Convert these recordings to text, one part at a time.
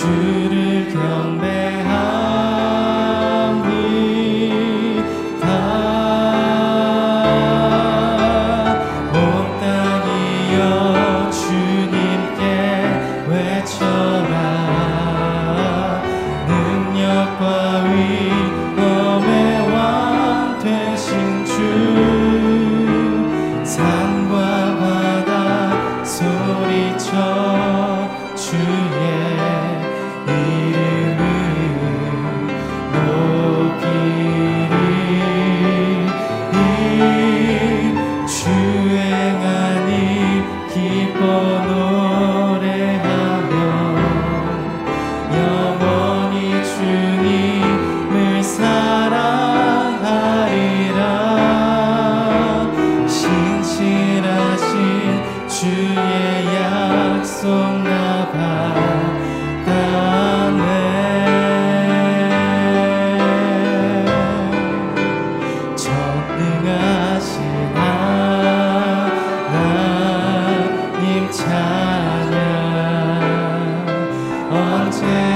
주 mountain.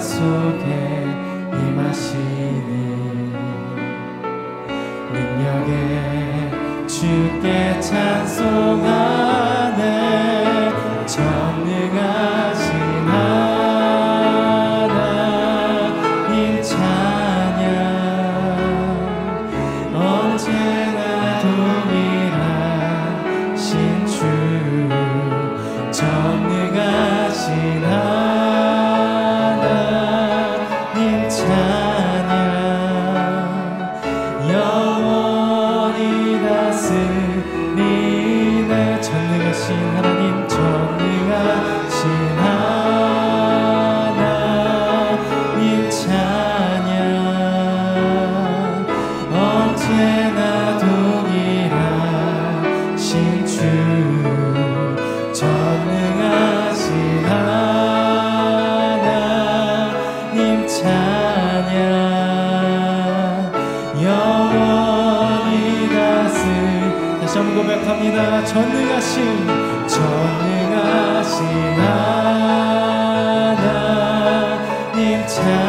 속에 임하시니 능력에 주께 찬송하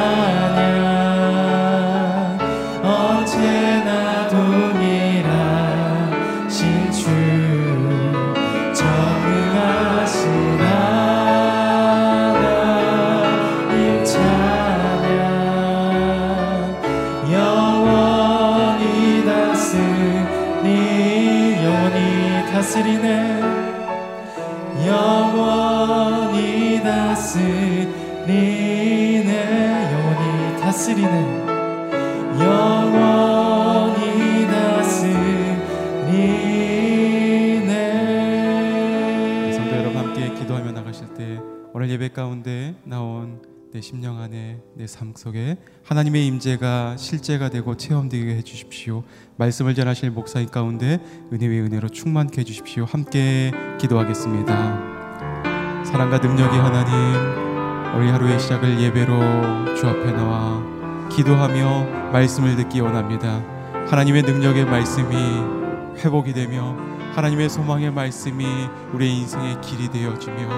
하 다스리네 영원히 다스리네 성도 여러분 함께 기도하며 나가실 때 오늘 예배 가운데 나온 내 심령 안에 내 삶 속에 하나님의 임재가 실제가 되고 체험되게 해 주십시오. 말씀을 전하실 목사님 가운데 은혜 위 은혜로 충만케 해 주십시오. 함께 기도하겠습니다. 사랑과 능력의 하나님 우리 하루의 시작을 예배로 주 앞에 나와 기도하며 말씀을 듣기 원합니다. 하나님의 능력의 말씀이 회복이 되며 하나님의 소망의 말씀이 우리의 인생의 길이 되어지며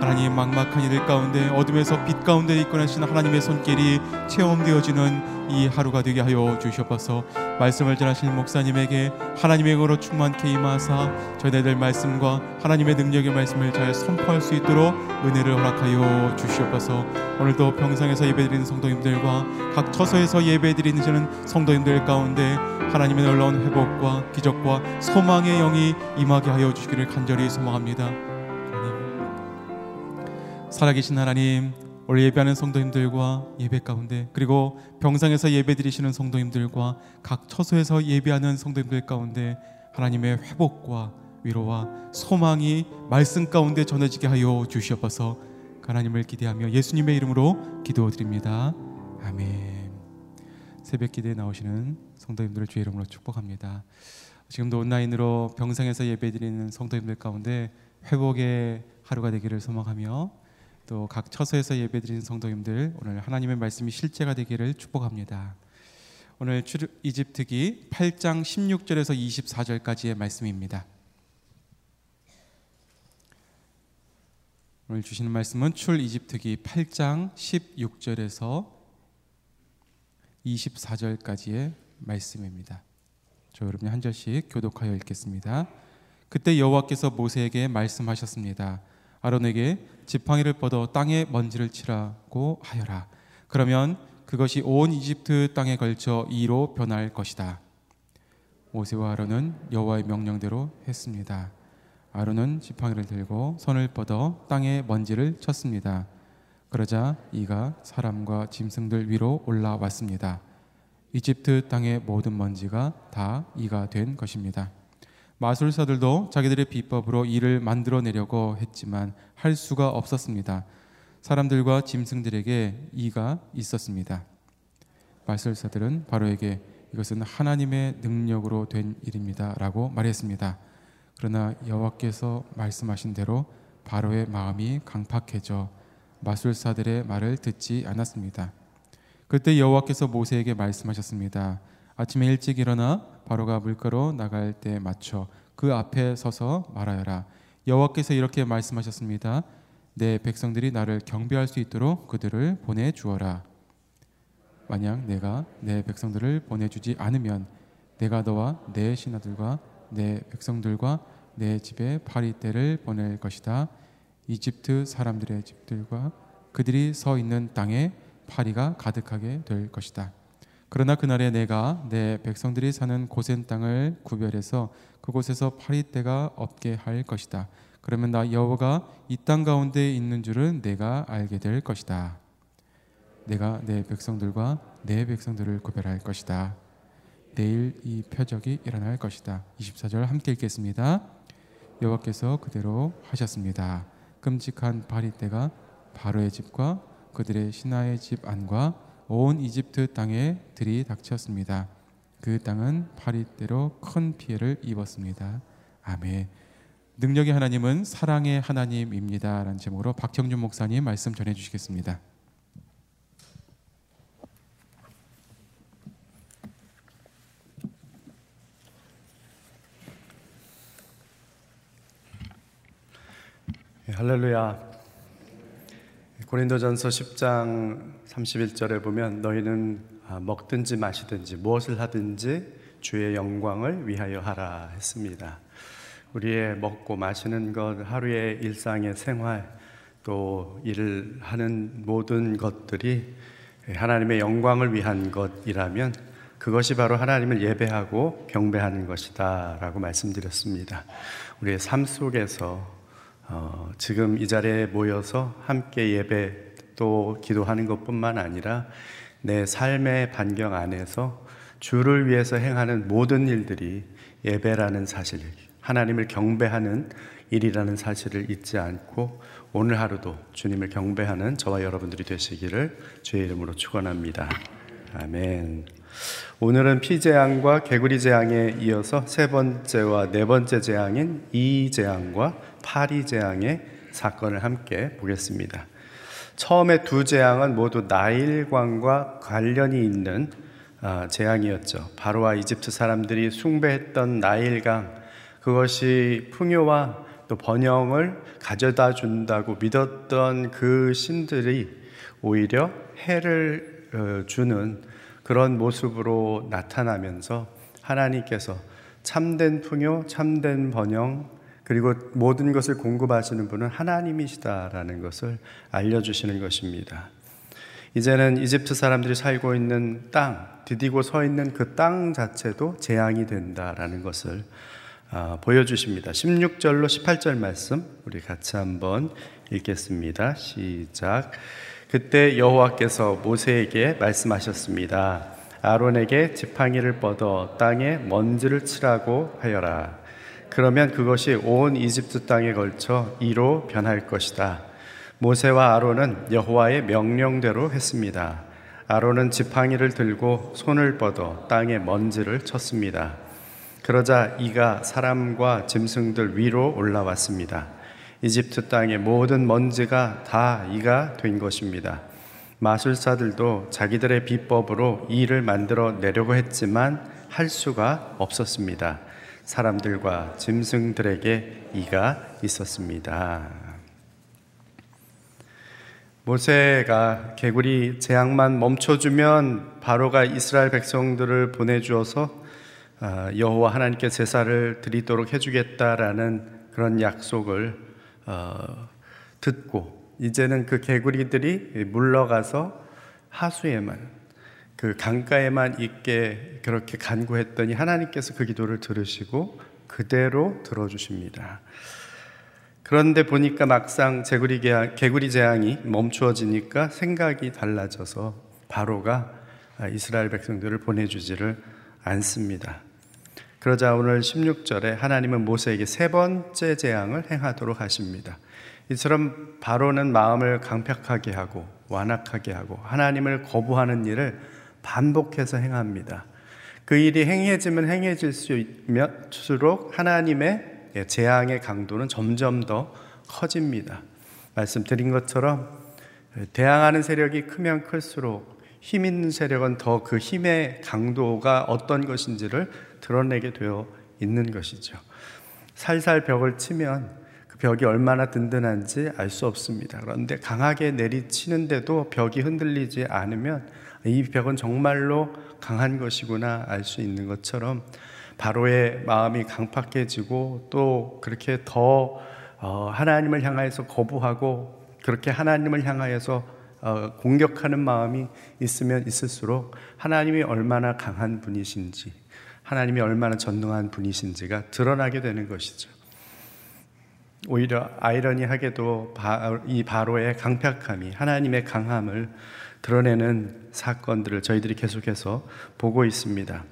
하나님 막막한 이들 가운데 어둠에서 빛 가운데 이끌어내신 하나님의 손길이 체험되어지는 이 하루가 되게 하여 주시옵소서 말씀을 전하신 목사님에게 하나님의 거로 충만케 임하사 저희들 말씀과 하나님의 능력의 말씀을 잘 선포할 수 있도록 은혜를 허락하여 주시옵소서 오늘도 평상에서 예배드리는 성도님들과 각 처소에서 예배드리는 성도님들 가운데 하나님의 놀라운 회복과 기적과 소망의 영이 임하게 하여 주시기를 간절히 소망합니다. 살아계신 하나님, 오늘 예배하는 성도님들과 예배 가운데 그리고 병상에서 예배 드리시는 성도님들과 각 처소에서 예배하는 성도님들 가운데 하나님의 회복과 위로와 소망이 말씀 가운데 전해지게 하여 주시옵소서. 하나님을 기대하며 예수님의 이름으로 기도드립니다. 아멘. 새벽 기대에 나오시는 성도님들을 주의 이름으로 축복합니다. 지금도 온라인으로 병상에서 예배 드리는 성도님들 가운데 회복의 하루가 되기를 소망하며 또 각 처소에서 예배드리는 성도님들 오늘 하나님의 말씀이 실제가 되기를 축복합니다. 오늘 이집트기 8장 16절에서 24절까지의 말씀입니다. 오늘 주시는 말씀은 출 이집트기 8장 16절에서 24절까지의 말씀입니다. 저 여러분이 한 절씩 교독하여 읽겠습니다. 그때 여호와께서 모세에게 말씀하셨습니다. 아론에게 지팡이를 뻗어 땅에 먼지를 치라고 하여라. 그러면 그것이 온 이집트 땅에 걸쳐 이로 변할 것이다. 모세와 아론은 여호와의 명령대로 했습니다. 아론은 지팡이를 들고 손을 뻗어 땅에 먼지를 쳤습니다. 그러자 이가 사람과 짐승들 위로 올라왔습니다. 이집트 땅의 모든 먼지가 다 이가 된 것입니다. 마술사들도 자기들의 비법으로 이를 만들어내려고 했지만 할 수가 없었습니다. 사람들과 짐승들에게 이가 있었습니다. 마술사들은 바로에게 이것은 하나님의 능력으로 된 일입니다라고 말했습니다. 그러나 여호와께서 말씀하신 대로 바로의 마음이 강팍해져 마술사들의 말을 듣지 않았습니다. 그때 여호와께서 모세에게 말씀하셨습니다. 아침에 일찍 일어나 바로가 물가로 나갈 때 맞춰 그 앞에 서서 말하여라. 여호와께서 이렇게 말씀하셨습니다. 내 백성들이 나를 경배할 수 있도록 그들을 보내 주어라. 만약 내가 내 백성들을 보내 주지 않으면 내가 너와 내 신하들과 내 백성들과 내 집에 파리떼를 보낼 것이다. 이집트 사람들의 집들과 그들이 서 있는 땅에 파리가 가득하게 될 것이다. 그러나 그날에 내가 내 백성들이 사는 고센 땅을 구별해서 그곳에서 파리떼가 없게 할 것이다. 그러면 나 여호와가 이 땅 가운데 있는 줄은 내가 알게 될 것이다. 내가 내 백성들과 내 백성들을 구별할 것이다. 내일 이 표적이 일어날 것이다. 24절 함께 읽겠습니다. 여호와께서 그대로 하셨습니다. 끔찍한 바리떼가 바로의 집과 그들의 신하의 집 안과 온 이집트 땅에 들이닥쳤습니다. 그 땅은 바리떼로 큰 피해를 입었습니다. 아멘. 능력의 하나님은 사랑의 하나님입니다 라는 제목으로 박형준 목사님 말씀 전해 주시겠습니다. 예, 할렐루야. 고린도전서 10장 31절에 보면 너희는 아, 먹든지 마시든지 무엇을 하든지 주의 영광을 위하여 하라 했습니다. 우리의 먹고 마시는 것, 하루의 일상의 생활, 또 일을 하는 모든 것들이 하나님의 영광을 위한 것이라면 그것이 바로 하나님을 예배하고 경배하는 것이다라고 말씀드렸습니다. 우리의 삶 속에서 어, 지금 이 자리에 모여서 함께 예배 또 기도하는 것뿐만 아니라 내 삶의 반경 안에서 주를 위해서 행하는 모든 일들이 예배라는 사실, 하나님을 경배하는 일이라는 사실을 잊지 않고 오늘 하루도 주님을 경배하는 저와 여러분들이 되시기를 주의 이름으로 축원합니다. 아멘. 오늘은 피 재앙과 개구리 재앙에 이어서 세 번째와 네 번째 재앙인 이 재앙과 파리 재앙의 사건을 함께 보겠습니다. 처음에 두 재앙은 모두 나일강과 관련이 있는 아, 재앙이었죠. 바로와 이집트 사람들이 숭배했던 나일강 그것이 풍요와 또 번영을 가져다 준다고 믿었던 그 신들이 오히려 해를 어, 주는 그런 모습으로 나타나면서 하나님께서 참된 풍요, 참된 번영, 그리고 모든 것을 공급하시는 분은 하나님이시다라는 것을 알려주시는 것입니다. 이제는 이집트 사람들이 살고 있는 땅, 디디고 서 있는 그 땅 자체도 재앙이 된다라는 것을 아, 보여주십니다. 16절로 18절 말씀 우리 같이 한번 읽겠습니다. 시작. 그때 여호와께서 모세에게 말씀하셨습니다. 아론에게 지팡이를 뻗어 땅에 먼지를 치라고 하여라. 그러면 그것이 온 이집트 땅에 걸쳐 이로 변할 것이다. 모세와 아론은 여호와의 명령대로 했습니다. 아론은 지팡이를 들고 손을 뻗어 땅에 먼지를 쳤습니다. 그러자 이가 사람과 짐승들 위로 올라왔습니다. 이집트 땅의 모든 먼지가 다 이가 된 것입니다. 마술사들도 자기들의 비법으로 이를 만들어 내려고 했지만 할 수가 없었습니다. 사람들과 짐승들에게 이가 있었습니다. 모세가 개구리 재앙만 멈춰주면 바로가 이스라엘 백성들을 보내주어서 아, 여호와 하나님께 제사를 드리도록 해주겠다라는 그런 약속을 어, 듣고 이제는 그 개구리들이 물러가서 하수에만 그 강가에만 있게 그렇게 간구했더니 하나님께서 그 기도를 들으시고 그대로 들어주십니다. 그런데 보니까 막상 개구리, 개구리 재앙이 멈추어지니까 생각이 달라져서 바로가 이스라엘 백성들을 보내주지를 않습니다. 그러자 오늘 16절에 하나님은 모세에게 세 번째 재앙을 행하도록 하십니다. 이처럼 바로는 마음을 강팍하게 하고 완악하게 하고 하나님을 거부하는 일을 반복해서 행합니다. 그 일이 행해지면 행해질수록 하나님의 재앙의 강도는 점점 더 커집니다. 말씀드린 것처럼 대항하는 세력이 크면 클수록 힘 있는 세력은 더 그 힘의 강도가 어떤 것인지를 드러내게 되어 있는 것이죠. 살살 벽을 치면 그 벽이 얼마나 든든한지 알 수 없습니다. 그런데 강하게 내리치는데도 벽이 흔들리지 않으면 이 벽은 정말로 강한 것이구나 알 수 있는 것처럼 바로의 마음이 강팍해지고 또 그렇게 더 어, 하나님을 향하여서 거부하고 그렇게 하나님을 향하여서 어, 공격하는 마음이 있으면 있을수록 하나님이 얼마나 강한 분이신지, 하나님이 얼마나 전능한 분이신지가 드러나게 되는 것이죠. 오히려 아이러니하게도 이 바로의 강팍함이 하나님의 강함을 드러내는 사건들을 저희들이 계속해서 보고 있습니다.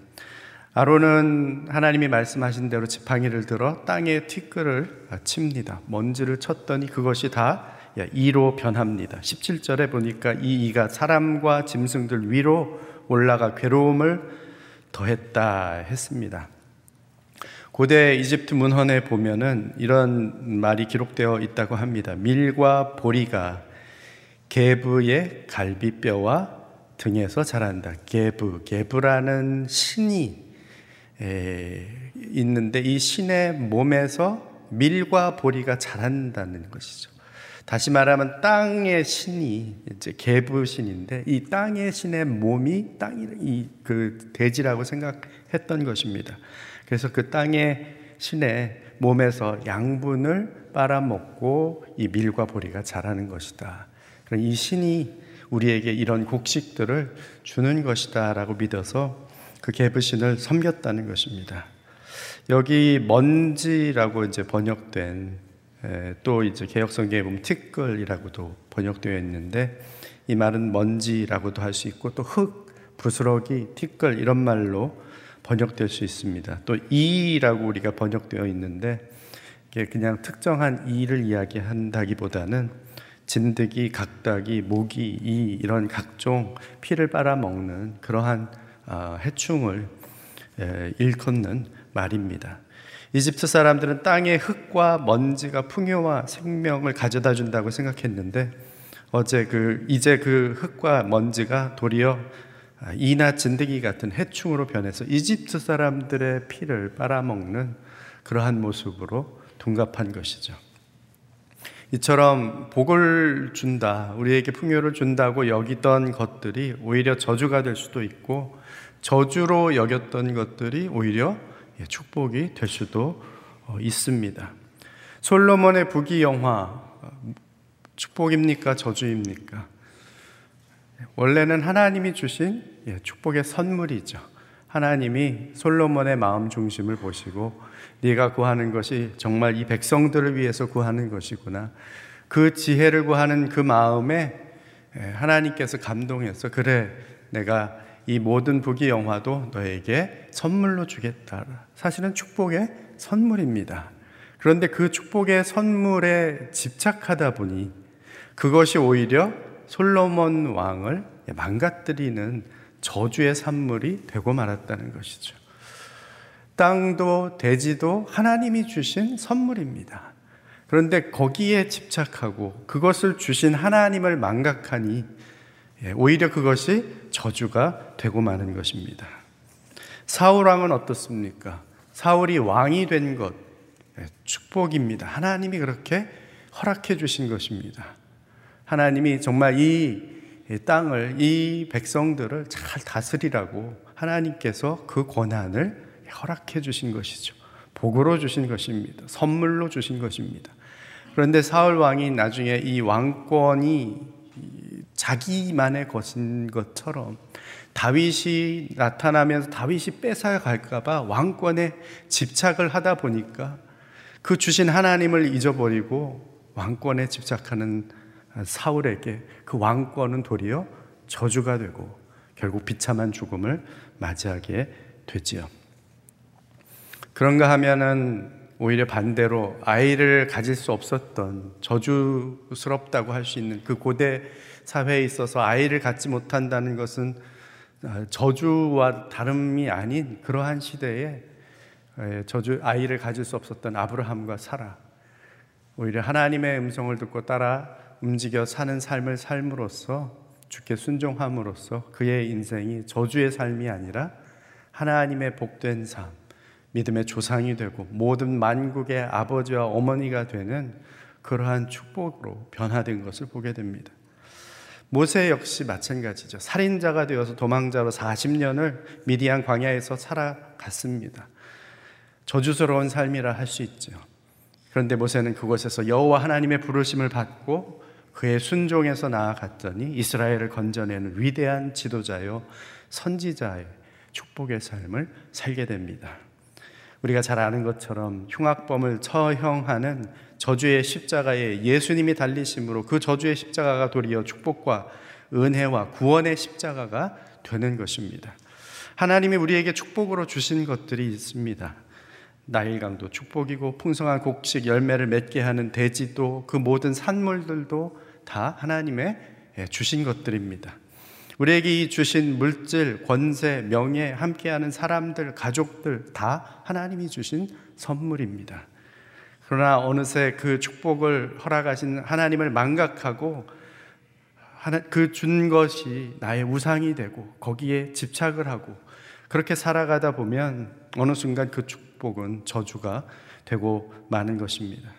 아론은 하나님이 말씀하신 대로 지팡이를 들어 땅에 티끌을 칩니다. 먼지를 쳤더니 그것이 다 이로 변합니다. 17절에 보니까 이 이가 사람과 짐승들 위로 올라가 괴로움을 더했다 했습니다. 고대 이집트 문헌에 보면은 이런 말이 기록되어 있다고 합니다. 밀과 보리가 개부의 갈비뼈와 등에서 자란다. 개부, 개부라는 신이 있는데 이 신의 몸에서 밀과 보리가 자란다는 것이죠. 다시 말하면 땅의 신이 이제 개부신인데 이 땅의 신의 몸이 땅이 이 그 돼지라고 생각했던 것입니다. 그래서 그 땅의 신의 몸에서 양분을 빨아먹고 이 밀과 보리가 자라는 것이다. 이 신이 우리에게 이런 곡식들을 주는 것이다라고 믿어서 그 개부신을 섬겼다는 것입니다. 여기 먼지라고 이제 번역된 또 이제 개혁성경에 보면 티끌이라고도 번역되어 있는데 이 말은 먼지라고도 할 수 있고 또 흙, 부스러기, 티끌 이런 말로 번역될 수 있습니다. 또 이라고 우리가 번역되어 있는데 그냥 특정한 이를 이야기한다기보다는 진드기, 각닭이, 모기, 이 이런 각종 피를 빨아먹는 그러한 아, 해충을 일컫는 말입니다. 이집트 사람들은 땅의 흙과 먼지가 풍요와 생명을 가져다 준다고 생각했는데 어제 그 이제 그 흙과 먼지가 도리어 이나 진드기 같은 해충으로 변해서 이집트 사람들의 피를 빨아먹는 그러한 모습으로 둔갑한 것이죠. 이처럼 복을 준다, 우리에게 풍요를 준다고 여기던 것들이 오히려 저주가 될 수도 있고 저주로 여겼던 것들이 오히려 예, 축복이 될 수도 어, 있습니다. 솔로몬의 부귀 영화 축복입니까 저주입니까? 원래는 하나님이 주신 예, 축복의 선물이죠. 하나님이 솔로몬의 마음 중심을 보시고 네가 구하는 것이 정말 이 백성들을 위해서 구하는 것이구나. 그 지혜를 구하는 그 마음에 예, 하나님께서 감동해서 그래 내가 이 모든 부귀 영화도 너에게 선물로 주겠다. 사실은 축복의 선물입니다. 그런데 그 축복의 선물에 집착하다 보니 그것이 오히려 솔로몬 왕을 망가뜨리는 저주의 산물이 되고 말았다는 것이죠. 땅도 대지도 하나님이 주신 선물입니다. 그런데 거기에 집착하고 그것을 주신 하나님을 망각하니 예, 오히려 그것이 저주가 되고 마는 것입니다. 사울 왕은 어떻습니까? 사울이 왕이 된 것, 예, 축복입니다. 하나님이 그렇게 허락해 주신 것입니다. 하나님이 정말 이 땅을, 이 백성들을 잘 다스리라고 하나님께서 그 권한을 허락해 주신 것이죠. 복으로 주신 것입니다. 선물로 주신 것입니다. 그런데 사울 왕이 나중에 이 왕권이 자기만의 것인 것처럼 다윗이 나타나면서 다윗이 뺏어 갈까봐 왕권에 집착을 하다 보니까 그 주신 하나님을 잊어버리고 왕권에 집착하는 사울에게 그 왕권은 도리어 저주가 되고 결국 비참한 죽음을 맞이하게 되지요. 그런가 하면은 오히려 반대로 아이를 가질 수 없었던 저주스럽다고 할 수 있는 그 고대 사회에 있어서 아이를 갖지 못한다는 것은 저주와 다름이 아닌 그러한 시대에 저주 아이를 가질 수 없었던 아브라함과 사라 오히려 하나님의 음성을 듣고 따라 움직여 사는 삶을 삶으로써 주께 순종함으로써 그의 인생이 저주의 삶이 아니라 하나님의 복된 삶 믿음의 조상이 되고 모든 만국의 아버지와 어머니가 되는 그러한 축복으로 변화된 것을 보게 됩니다. 모세 역시 마찬가지죠. 살인자가 되어서 도망자로 40년을 미디안 광야에서 살아갔습니다. 저주스러운 삶이라 할 수 있죠. 그런데 모세는 그곳에서 여호와 하나님의 부르심을 받고 그의 순종에서 나아갔더니 이스라엘을 건져내는 위대한 지도자요 선지자의 축복의 삶을 살게 됩니다. 우리가 잘 아는 것처럼 흉악범을 처형하는 저주의 십자가에 예수님이 달리심으로 그 저주의 십자가가 도리어 축복과 은혜와 구원의 십자가가 되는 것입니다. 하나님이 우리에게 축복으로 주신 것들이 있습니다. 나일강도 축복이고 풍성한 곡식 열매를 맺게 하는 대지도 그 모든 산물들도 다 하나님의 주신 것들입니다. 우리에게 이 주신 물질, 권세, 명예, 함께하는 사람들, 가족들 다 하나님이 주신 선물입니다. 그러나 어느새 그 축복을 허락하신 하나님을 망각하고 그 준 것이 나의 우상이 되고 거기에 집착을 하고 그렇게 살아가다 보면 어느 순간 그 축복은 저주가 되고 마는 것입니다.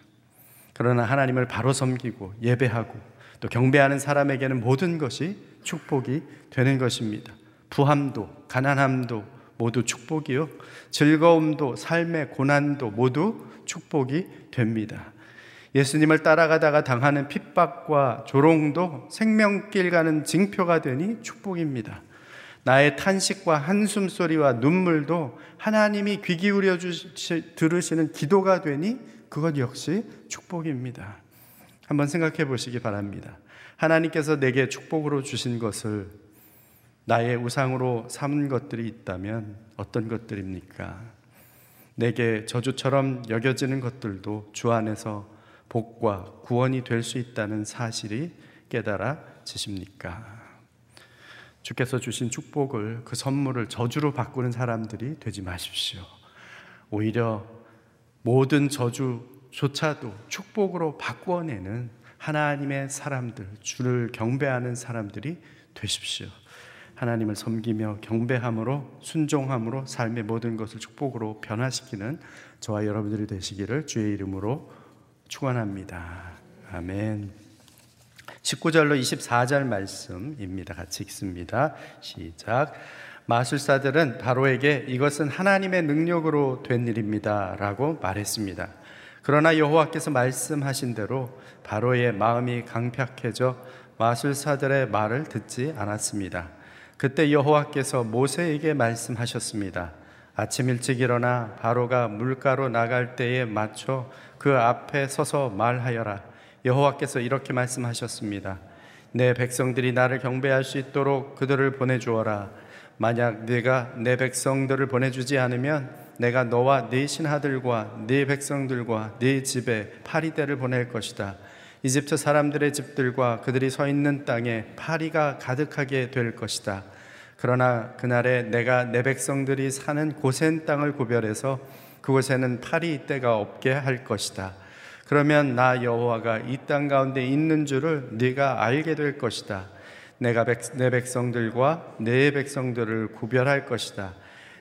그러나 하나님을 바로 섬기고 예배하고 또 경배하는 사람에게는 모든 것이 축복이 되는 것입니다. 부함도 가난함도 모두 축복이요. 즐거움도 삶의 고난도 모두 축복이 됩니다. 예수님을 따라가다가 당하는 핍박과 조롱도 생명길 가는 징표가 되니 축복입니다. 나의 탄식과 한숨 소리와 눈물도 하나님이 귀 기울여 주시, 들으시는 기도가 되니 그것 역시 축복입니다. 한번 생각해 보시기 바랍니다. 하나님께서 내게 축복으로 주신 것을 나의 우상으로 삼은 것들이 있다면 어떤 것들입니까? 내게 저주처럼 여겨지는 것들도 주 안에서 복과 구원이 될 수 있다는 사실이 깨달아지십니까? 주께서 주신 축복을 그 선물을 저주로 바꾸는 사람들이 되지 마십시오. 오히려 모든 저주 조차도 축복으로 바꾸어내는 하나님의 사람들, 주를 경배하는 사람들이 되십시오. 하나님을 섬기며 경배함으로 순종함으로 삶의 모든 것을 축복으로 변화시키는 저와 여러분들이 되시기를 주의 이름으로 축원합니다. 아멘. 19절로 24절 말씀입니다. 같이 읽습니다. 시작. 마술사들은 바로에게 이것은 하나님의 능력으로 된 일입니다라고 말했습니다. 그러나 여호와께서 말씀하신 대로 바로의 마음이 강팍해져 마술사들의 말을 듣지 않았습니다. 그때 여호와께서 모세에게 말씀하셨습니다. 아침 일찍 일어나 바로가 물가로 나갈 때에 맞춰 그 앞에 서서 말하여라. 여호와께서 이렇게 말씀하셨습니다. 내 백성들이 나를 경배할 수 있도록 그들을 보내주어라. 만약 네가 내 백성들을 보내주지 않으면 내가 너와 네 신하들과 네 백성들과 네 집에 파리떼를 보낼 것이다. 이집트 사람들의 집들과 그들이 서 있는 땅에 파리가 가득하게 될 것이다. 그러나 그날에 내가 내 백성들이 사는 고센 땅을 구별해서 그곳에는 파리 때가 없게 할 것이다. 그러면 나 여호와가 이 땅 가운데 있는 줄을 네가 알게 될 것이다. 내가 백, 내 백성들과 내 백성들을 구별할 것이다.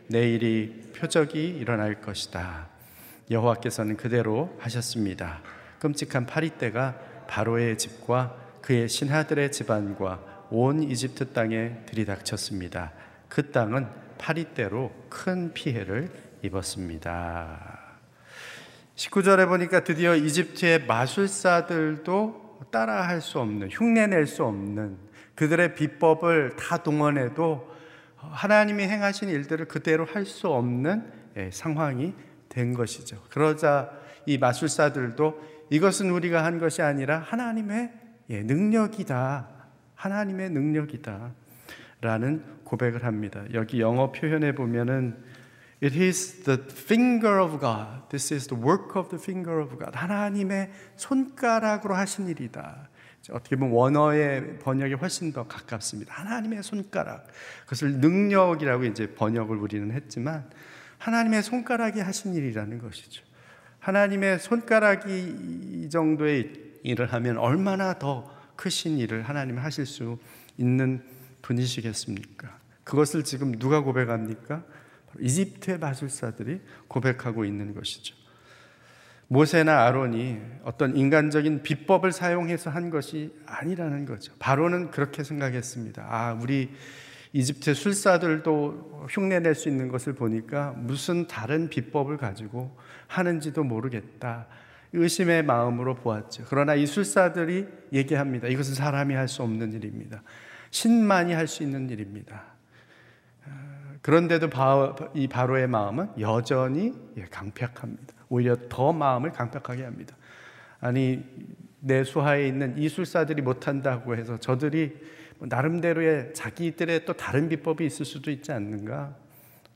내일이 표적이 일어날 것이다. 여호와께서는 그대로 하셨습니다. 끔찍한 파리떼가 바로의 집과 그의 신하들의 집안과 온 이집트 땅에 들이닥쳤습니다. 그 땅은 파리떼로 큰 피해를 입었습니다. 19절에 보니까 드디어 이집트의 마술사들도 따라할 수 없는, 흉내낼 수 없는 그들의 비법을 다 동원해도 하나님이 행하신 일들을 그대로 할 수 없는 예, 상황이 된 것이죠. 그러자 이 마술사들도 이것은 우리가 한 것이 아니라 하나님의 예, 능력이다. 하나님의 능력이다. 라는 고백을 합니다. 여기 영어 표현에 보면은 It is the finger of God. This is the work of the finger of God. 하나님의 손가락으로 하신 일이다. 어떻게 보면 원어의 번역이 훨씬 더 가깝습니다. 하나님의 손가락. 그것을 능력이라고 이제 번역을 우리는 했지만 하나님의 손가락이 하신 일이라는 것이죠. 하나님의 손가락이 이 정도의 일을 하면 얼마나 더 크신 일을 하나님 하실 수 있는 분이시겠습니까? 그것을 지금 누가 고백합니까? 이집트의 마술사들이 고백하고 있는 것이죠. 모세나 아론이 어떤 인간적인 비법을 사용해서 한 것이 아니라는 거죠. 바로는 그렇게 생각했습니다. 아, 우리 이집트 술사들도 흉내낼 수 있는 것을 보니까 무슨 다른 비법을 가지고 하는지도 모르겠다. 의심의 마음으로 보았죠. 그러나 이 술사들이 얘기합니다. 이것은 사람이 할 수 없는 일입니다. 신만이 할 수 있는 일입니다. 그런데도 이 바로의 마음은 여전히 예, 강팍합니다. 오히려 더 마음을 강팍하게 합니다. 아니 내 수하에 있는 이술사들이 못한다고 해서 저들이 뭐 나름대로의 자기들의 또 다른 비법이 있을 수도 있지 않는가?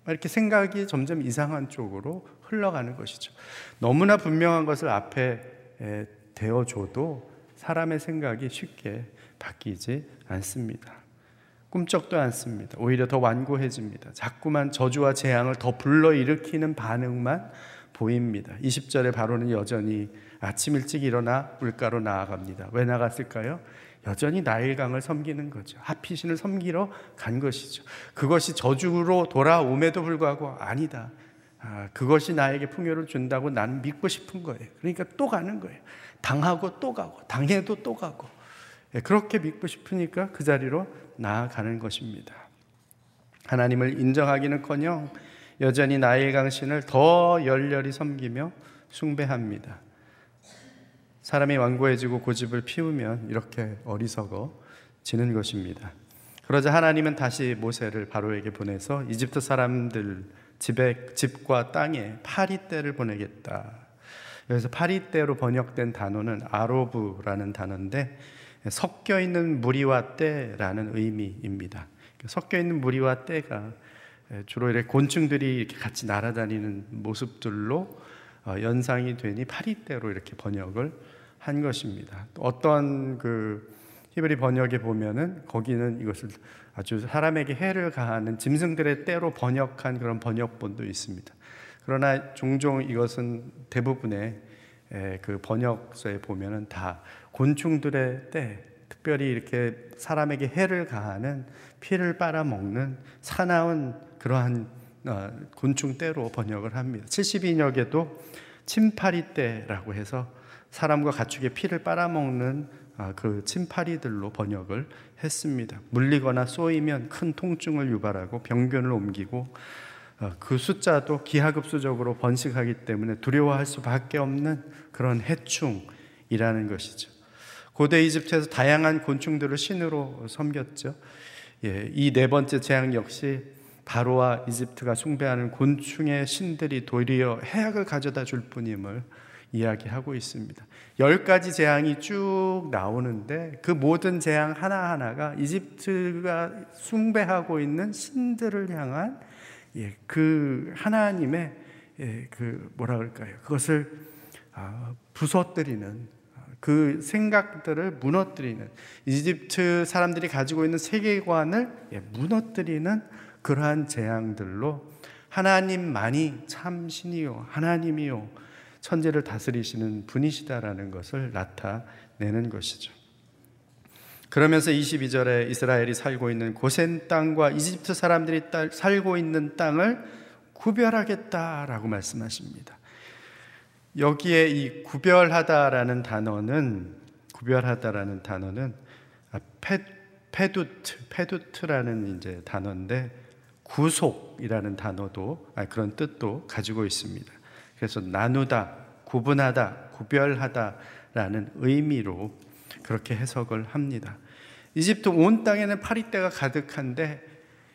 이렇게 생각이 점점 이상한 쪽으로 흘러가는 것이죠. 너무나 분명한 것을 앞에 대어줘도 사람의 생각이 쉽게 바뀌지 않습니다. 꿈쩍도 않습니다. 오히려 더 완고해집니다. 자꾸만 저주와 재앙을 더 불러일으키는 반응만 보입니다. 20절에 바로는 여전히 아침 일찍 일어나 물가로 나아갑니다. 왜 나갔을까요? 여전히 나일강을 섬기는 거죠. 하피신을 섬기러 간 것이죠. 그것이 저주로 돌아옴에도 불구하고 아니다. 아, 그것이 나에게 풍요를 준다고 나는 믿고 싶은 거예요. 그러니까 또 가는 거예요. 당하고 또 가고, 당해도 또 가고. 예, 그렇게 믿고 싶으니까 그 자리로 나아가는 것입니다. 하나님을 인정하기는커녕 여전히 나의 강신을 더 열렬히 섬기며 숭배합니다. 사람이 완고해지고 고집을 피우면 이렇게 어리석어지는 것입니다. 그러자 하나님은 다시 모세를 바로에게 보내서 이집트 사람들 집에 집과 땅에 파리떼를 보내겠다. 여기서 파리떼로 번역된 단어는 아로브라는 단어인데 섞여 있는 무리와 때라는 의미입니다. 섞여 있는 무리와 때가 주로 이렇게 곤충들이 이렇게 같이 날아다니는 모습들로 어, 연상이 되니 파리떼로 이렇게 번역을 한 것입니다. 어떤 그 히브리 번역에 보면은 거기는 이것을 아주 사람에게 해를 가하는 짐승들의 때로 번역한 그런 번역본도 있습니다. 그러나 종종 이것은 대부분의 그 번역서에 보면은 다 곤충들의 때, 특별히 이렇게 사람에게 해를 가하는 피를 빨아먹는 사나운 그러한 어, 곤충 때로 번역을 합니다. 72역에도 침파리 때라고 해서 사람과 가축의 피를 빨아먹는 아, 그 침파리들로 번역을 했습니다. 물리거나 쏘이면 큰 통증을 유발하고 병변을 옮기고 어, 그 숫자도 기하급수적으로 번식하기 때문에 두려워할 수밖에 없는 그런 해충이라는 것이죠. 고대 이집트에서 다양한 곤충들을 신으로 섬겼죠. 예, 이 네 번째 재앙 역시 바로와 이집트가 숭배하는 곤충의 신들이 도리어 해악을 가져다 줄 뿐임을 이야기하고 있습니다. 열 가지 재앙이 쭉 나오는데 그 모든 재앙 하나하나가 이집트가 숭배하고 있는 신들을 향한 예, 그 하나님의 예, 그 뭐라 그럴까요? 그것을 아, 부서뜨리는 그 생각들을 무너뜨리는 이집트 사람들이 가지고 있는 세계관을 예, 무너뜨리는 그러한 재앙들로 하나님만이 참 신이요 하나님이요 천재를 다스리시는 분이시다라는 것을 나타내는 것이죠. 그러면서 22절에 이스라엘이 살고 있는 고센 땅과 이집트 사람들이 살고 있는 땅을 구별하겠다라고 말씀하십니다. 여기에 이 구별하다라는 단어는 구별하다라는 단어는 페, 페두트 페두트라는 이제 단어인데 구속이라는 단어도 아, 그런 뜻도 가지고 있습니다. 그래서 나누다, 구분하다, 구별하다라는 의미로 그렇게 해석을 합니다. 이집트 온 땅에는 파리떼가 가득한데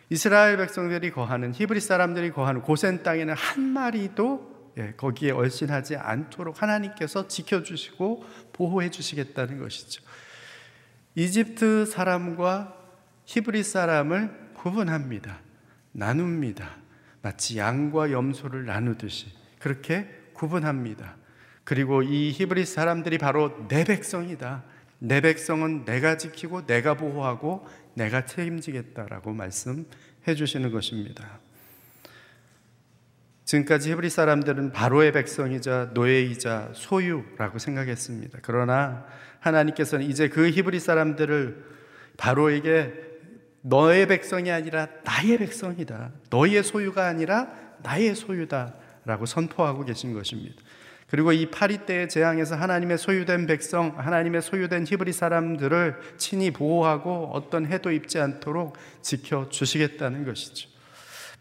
이스라엘 백성들이 거하는 히브리 사람들이 거하는 고센 땅에는 한 마리도 예, 거기에 얼씬하지 않도록 하나님께서 지켜주시고 보호해 주시겠다는 것이죠. 이집트 사람과 히브리 사람을 구분합니다. 나눕니다. 마치 양과 염소를 나누듯이 그렇게 구분합니다. 그리고 이 히브리 사람들이 바로 내 백성이다. 내 백성은 내가 지키고 내가 보호하고 내가 책임지겠다라고 말씀해 주시는 것입니다. 지금까지 히브리 사람들은 바로의 백성이자 노예이자 소유라고 생각했습니다. 그러나 하나님께서는 이제 그 히브리 사람들을 바로에게 너의 백성이 아니라 나의 백성이다. 너의 소유가 아니라 나의 소유다. 라고 선포하고 계신 것입니다. 그리고 이 파리 때의 재앙에서 하나님의 소유된 백성, 하나님의 소유된 히브리 사람들을 친히 보호하고 어떤 해도 입지 않도록 지켜 주시겠다는 것이죠.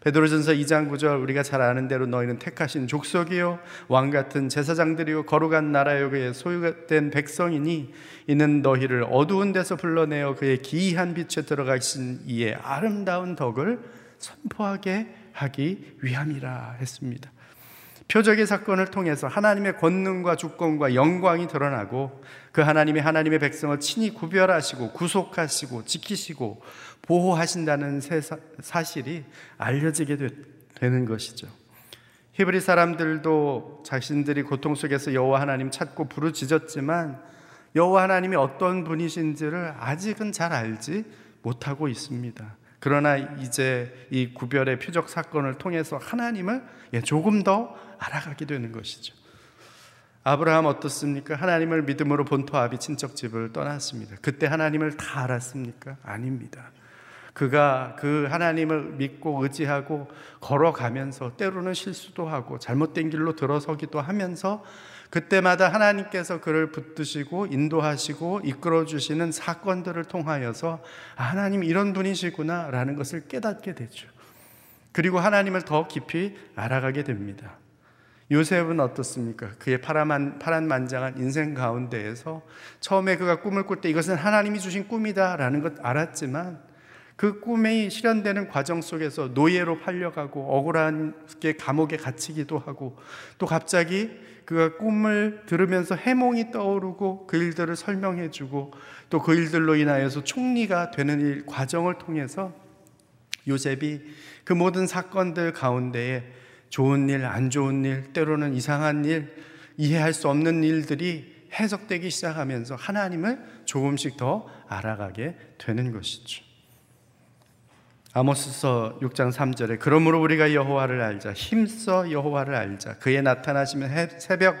베드로전서 2장 9절 우리가 잘 아는 대로 너희는 택하신 족속이요 왕 같은 제사장들이요 거룩한 나라요 그의 소유된 백성이니 이는 너희를 어두운 데서 불러내어 그의 기이한 빛에 들어가신 이의 아름다운 덕을 선포하게 하기 위함이라 했습니다. 표적의 사건을 통해서 하나님의 권능과 주권과 영광이 드러나고 그 하나님의 하나님의 백성을 친히 구별하시고 구속하시고 지키시고 보호하신다는 사실이 알려지게 되는 것이죠. 히브리 사람들도 자신들이 고통 속에서 여호와 하나님 찾고 부르짖었지만 여호와 하나님이 어떤 분이신지를 아직은 잘 알지 못하고 있습니다. 그러나 이제 이 구별의 표적 사건을 통해서 하나님을 예, 조금 더 알아가게 되는 것이죠. 아브라함 어떻습니까? 하나님을 믿음으로 본토 아비 친척 집을 떠났습니다. 그때 하나님을 다 알았습니까? 아닙니다. 그가 그 하나님을 믿고 의지하고 걸어가면서 때로는 실수도 하고 잘못된 길로 들어서기도 하면서 그때마다 하나님께서 그를 붙드시고 인도하시고 이끌어 주시는 사건들을 통하여서 아, 하나님 이런 분이시구나라는 것을 깨닫게 되죠. 그리고 하나님을 더 깊이 알아가게 됩니다. 요셉은 어떻습니까? 그의 파란, 파란 만장한 인생 가운데에서 처음에 그가 꿈을 꿀 때 이것은 하나님이 주신 꿈이다라는 것 알았지만 그 꿈이 실현되는 과정 속에서 노예로 팔려가고 억울하게 감옥에 gat히기도 하고 또 갑자기 그가 꿈을 들으면서 해몽이 떠오르고 그 일들을 설명해 주고 또 그 일들로 인하여서 총리가 되는 일 과정을 통해서 요셉이 그 모든 사건들 가운데에 좋은 일, 안 좋은 일, 때로는 이상한 일, 이해할 수 없는 일들이 해석되기 시작하면서 하나님을 조금씩 더 알아가게 되는 것이죠. 아모스서 6장 3절에 그러므로 우리가 여호와를 알자 힘써 여호와를 알자 그의 나타나시면 새벽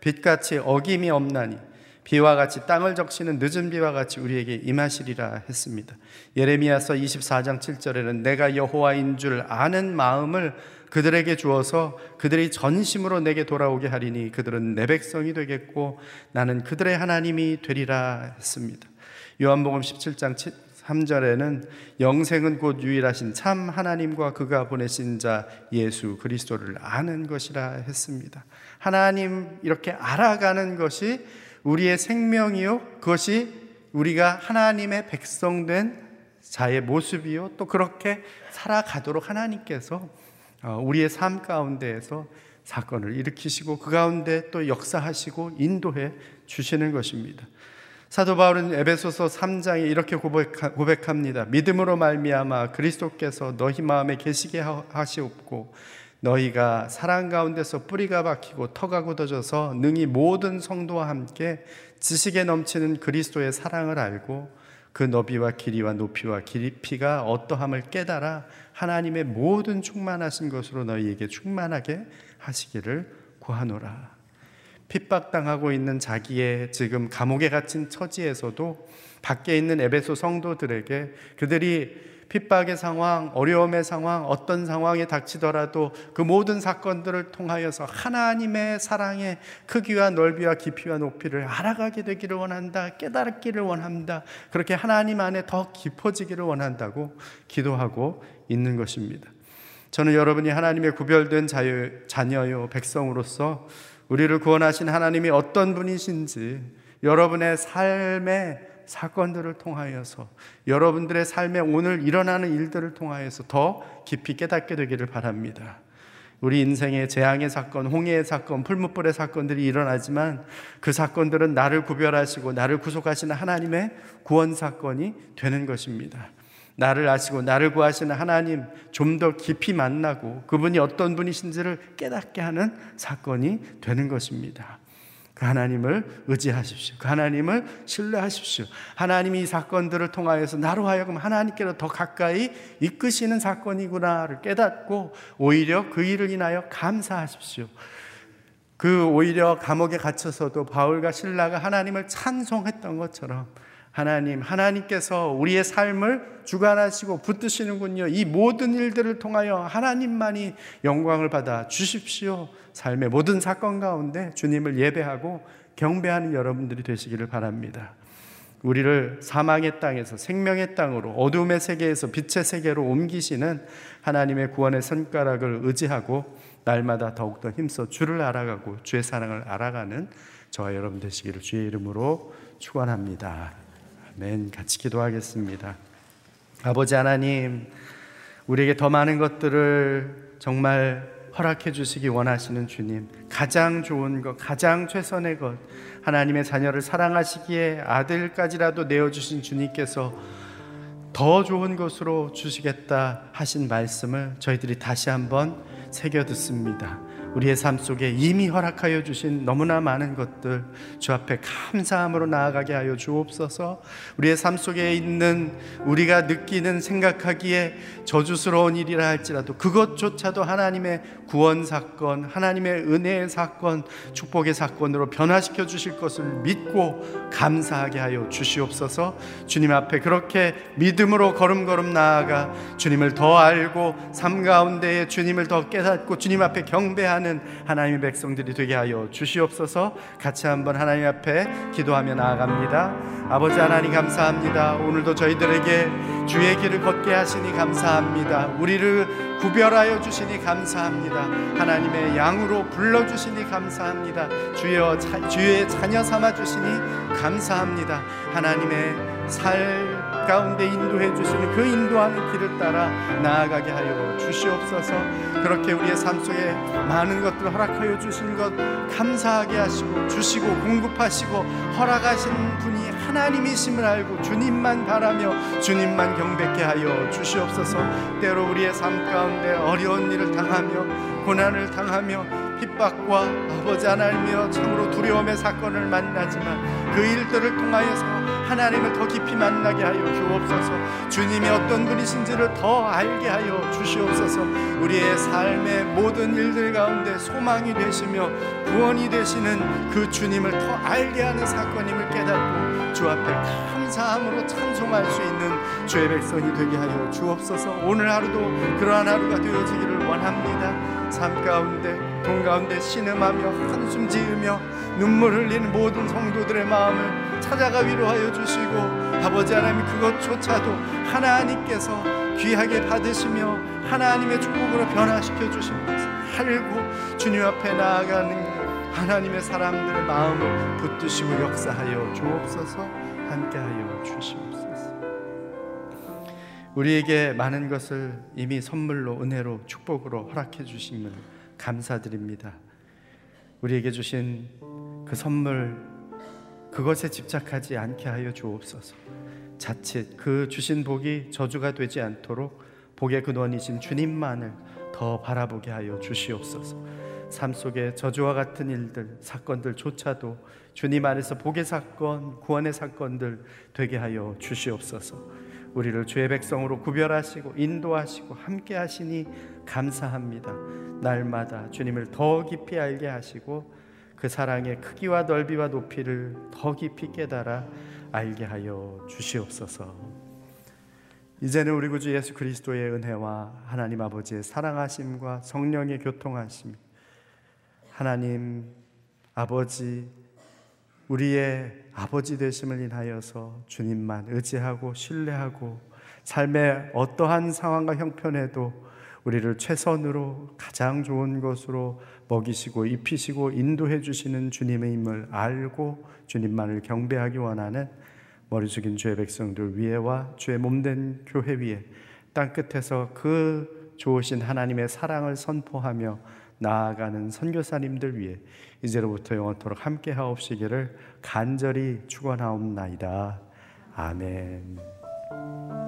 빛같이 어김이 없나니 비와 같이 땅을 적시는 늦은 비와 같이 우리에게 임하시리라 했습니다. 예레미야서 24장 7절에는 내가 여호와인 줄 아는 마음을 그들에게 주어서 그들이 전심으로 내게 돌아오게 하리니 그들은 내 백성이 되겠고 나는 그들의 하나님이 되리라 했습니다. 요한복음 17장 3절에는 영생은 곧 유일하신 참 하나님과 그가 보내신 자 예수 그리스도를 아는 것이라 했습니다. 하나님 이렇게 알아가는 것이 우리의 생명이요. 그것이 우리가 하나님의 백성된 자의 모습이요. 또 그렇게 살아가도록 하나님께서 어, 우리의 삶 가운데에서 사건을 일으키시고 그 가운데 또 역사하시고 인도해 주시는 것입니다. 사도 바울은 에베소서 3장에 이렇게 고백합니다. 믿음으로 말미암아 그리스도께서 너희 마음에 계시게 하시옵고 너희가 사랑 가운데서 뿌리가 박히고 터가 굳어져서 능히 모든 성도와 함께 지식에 넘치는 그리스도의 사랑을 알고 그 너비와 길이와 높이와 깊이가 어떠함을 깨달아 하나님의 모든 충만하신 것으로 너희에게 충만하게 하시기를 구하노라. 핍박당하고 있는 자기의 지금 감옥에 갇힌 처지에서도 밖에 있는 에베소 성도들에게 그들이 핍박의 상황, 어려움의 상황, 어떤 상황에 닥치더라도 그 모든 사건들을 통하여서 하나님의 사랑의 크기와 넓이와 깊이와 높이를 알아가게 되기를 원한다. 깨달기를 원한다. 그렇게 하나님 안에 더 깊어지기를 원한다고 기도하고 있는 것입니다. 저는 여러분이 하나님의 구별된 자유, 자녀요, 백성으로서 우리를 구원하신 하나님이 어떤 분이신지 여러분의 삶의 사건들을 통하여서 여러분들의 삶에 오늘 일어나는 일들을 통하여서 더 깊이 깨닫게 되기를 바랍니다. 우리 인생의 재앙의 사건, 홍해의 사건, 풀무불의 사건들이 일어나지만 그 사건들은 나를 구별하시고 나를 구속하시는 하나님의 구원 사건이 되는 것입니다. 나를 아시고 나를 구하시는 하나님 좀 더 깊이 만나고 그분이 어떤 분이신지를 깨닫게 하는 사건이 되는 것입니다. 그 하나님을 의지하십시오. 그 하나님을 신뢰하십시오. 하나님이 이 사건들을 통하여서 나로 하여금 하나님께로 더 가까이 이끄시는 사건이구나를 깨닫고 오히려 그 일을 인하여 감사하십시오. 그 오히려 감옥에 갇혀서도 바울과 신라가 하나님을 찬송했던 것처럼 하나님, 하나님께서 우리의 삶을 주관하시고 붙드시는군요. 이 모든 일들을 통하여 하나님만이 영광을 받아 주십시오. 삶의 모든 사건 가운데 주님을 예배하고 경배하는 여러분들이 되시기를 바랍니다. 우리를 사망의 땅에서 생명의 땅으로 어둠의 세계에서 빛의 세계로 옮기시는 하나님의 구원의 손가락을 의지하고 날마다 더욱더 힘써 주를 알아가고 주의 사랑을 알아가는 저와 여러분 되시기를 주의 이름으로 축원합니다. 아멘. 같이 기도하겠습니다. 아버지 하나님, 우리에게 더 많은 것들을 정말 허락해 주시기 원하시는 주님, 가장 좋은 것, 가장 최선의 것, 하나님의 자녀를 사랑하시기에 아들까지라도 내어주신 주님께서 더 좋은 것으로 주시겠다 하신 말씀을 저희들이 다시 한번 새겨 듣습니다. 우리의 삶 속에 이미 허락하여 주신 너무나 많은 것들 주 앞에 감사함으로 나아가게 하여 주옵소서. 우리의 삶 속에 있는 우리가 느끼는 생각하기에 저주스러운 일이라 할지라도 그것조차도 하나님의 구원 사건, 하나님의 은혜의 사건, 축복의 사건으로 변화시켜 주실 것을 믿고 감사하게 하여 주시옵소서. 주님 앞에 그렇게 믿음으로 걸음걸음 나아가 주님을 더 알고 삶 가운데에 주님을 더 깨닫고 주님 앞에 경배하는 하나님의 백성들이 되게 하여 주시옵소서. 같이 한번 하나님 앞에 기도하며 나아갑니다. 아버지 하나님 감사합니다. 오늘도 저희들에게 주의 길을 걷게 하시니 감사합니다. 우리를 구별하여 주시니 감사합니다. 하나님의 양으로 불러 주시니 감사합니다. 주여 자, 주의 자녀 삼아 주시니 감사합니다. 하나님의 살 가운데 인도해 주시는 그 인도하는 길을 따라 나아가게 하여 주시옵소서. 그렇게 우리의 삶 속에 많은 것들 허락하여 주신 것 감사하게 하시고 주시고 공급하시고 허락하신 분이 하나님이심을 알고 주님만 바라며 주님만 경배케 하여 주시옵소서. 때로 우리의 삶 가운데 어려운 일을 당하며 고난을 당하며 핍박과 아버지 하나님이여 참으로 두려움의 사건을 만나지만 그 일들을 통하여서 하나님을 더 깊이 만나게 하여 주옵소서. 주님이 어떤 분이신지를 더 알게 하여 주시옵소서. 우리의 삶의 모든 일들 가운데 소망이 되시며 구원이 되시는 그 주님을 더 알게 하는 사건임을 깨닫고 주 앞에 감사함으로 찬송할 수 있는 주의 백성이 되게 하여 주옵소서. 오늘 하루도 그러한 하루가 되어지기를 원합니다. 삶 가운데 돈 가운데 신음하며 한숨 지으며 눈물 흘리는 모든 성도들의 마음을 찾아가 위로하여 주시고 아버지 하나님 그것조차도 하나님께서 귀하게 받으시며 하나님의 축복으로 변화시켜 주신 것을 알고 주님 앞에 나아가는 하나님의 사람들의 마음을 붙드시고 역사하여 주옵소서 함께하여 주시옵소서 우리에게 많은 것을 이미 선물로 은혜로 축복으로 허락해 주심을 감사드립니다. 우리에게 주신 그 선물 그것에 집착하지 않게 하여 주옵소서. 자칫 그 주신 복이 저주가 되지 않도록 복의 근원이신 주님만을 더 바라보게 하여 주시옵소서. 삶 속에 저주와 같은 일들, 사건들조차도 주님 안에서 복의 사건, 구원의 사건들 되게 하여 주시옵소서. 우리를 주의 백성으로 구별하시고 인도하시고 함께 하시니 감사합니다. 날마다 주님을 더 깊이 알게 하시고 그 사랑의 크기와 넓이와 높이를 더 깊이 깨달아 알게 하여 주시옵소서. 이제는 우리 구주 예수 그리스도의 은혜와 하나님 아버지의 사랑하심과 성령의 교통하심, 하나님 아버지 우리의 아버지 되심을 인하여서 주님만 의지하고 신뢰하고 삶의 어떠한 상황과 형편에도 우리를 최선으로 가장 좋은 것으로 먹이시고 입히시고 인도해 주시는 주님의 힘을 알고 주님만을 경배하기 원하는 머리 숙인 주의 백성들 위에와 주의 몸된 교회 위에 땅 끝에서 그 좋으신 하나님의 사랑을 선포하며 나아가는 선교사님들 위해 이제로부터 영원토록 함께 하옵시기를 간절히 축원하옵나이다. 아멘.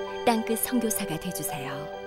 땅끝 성교사가 되주세요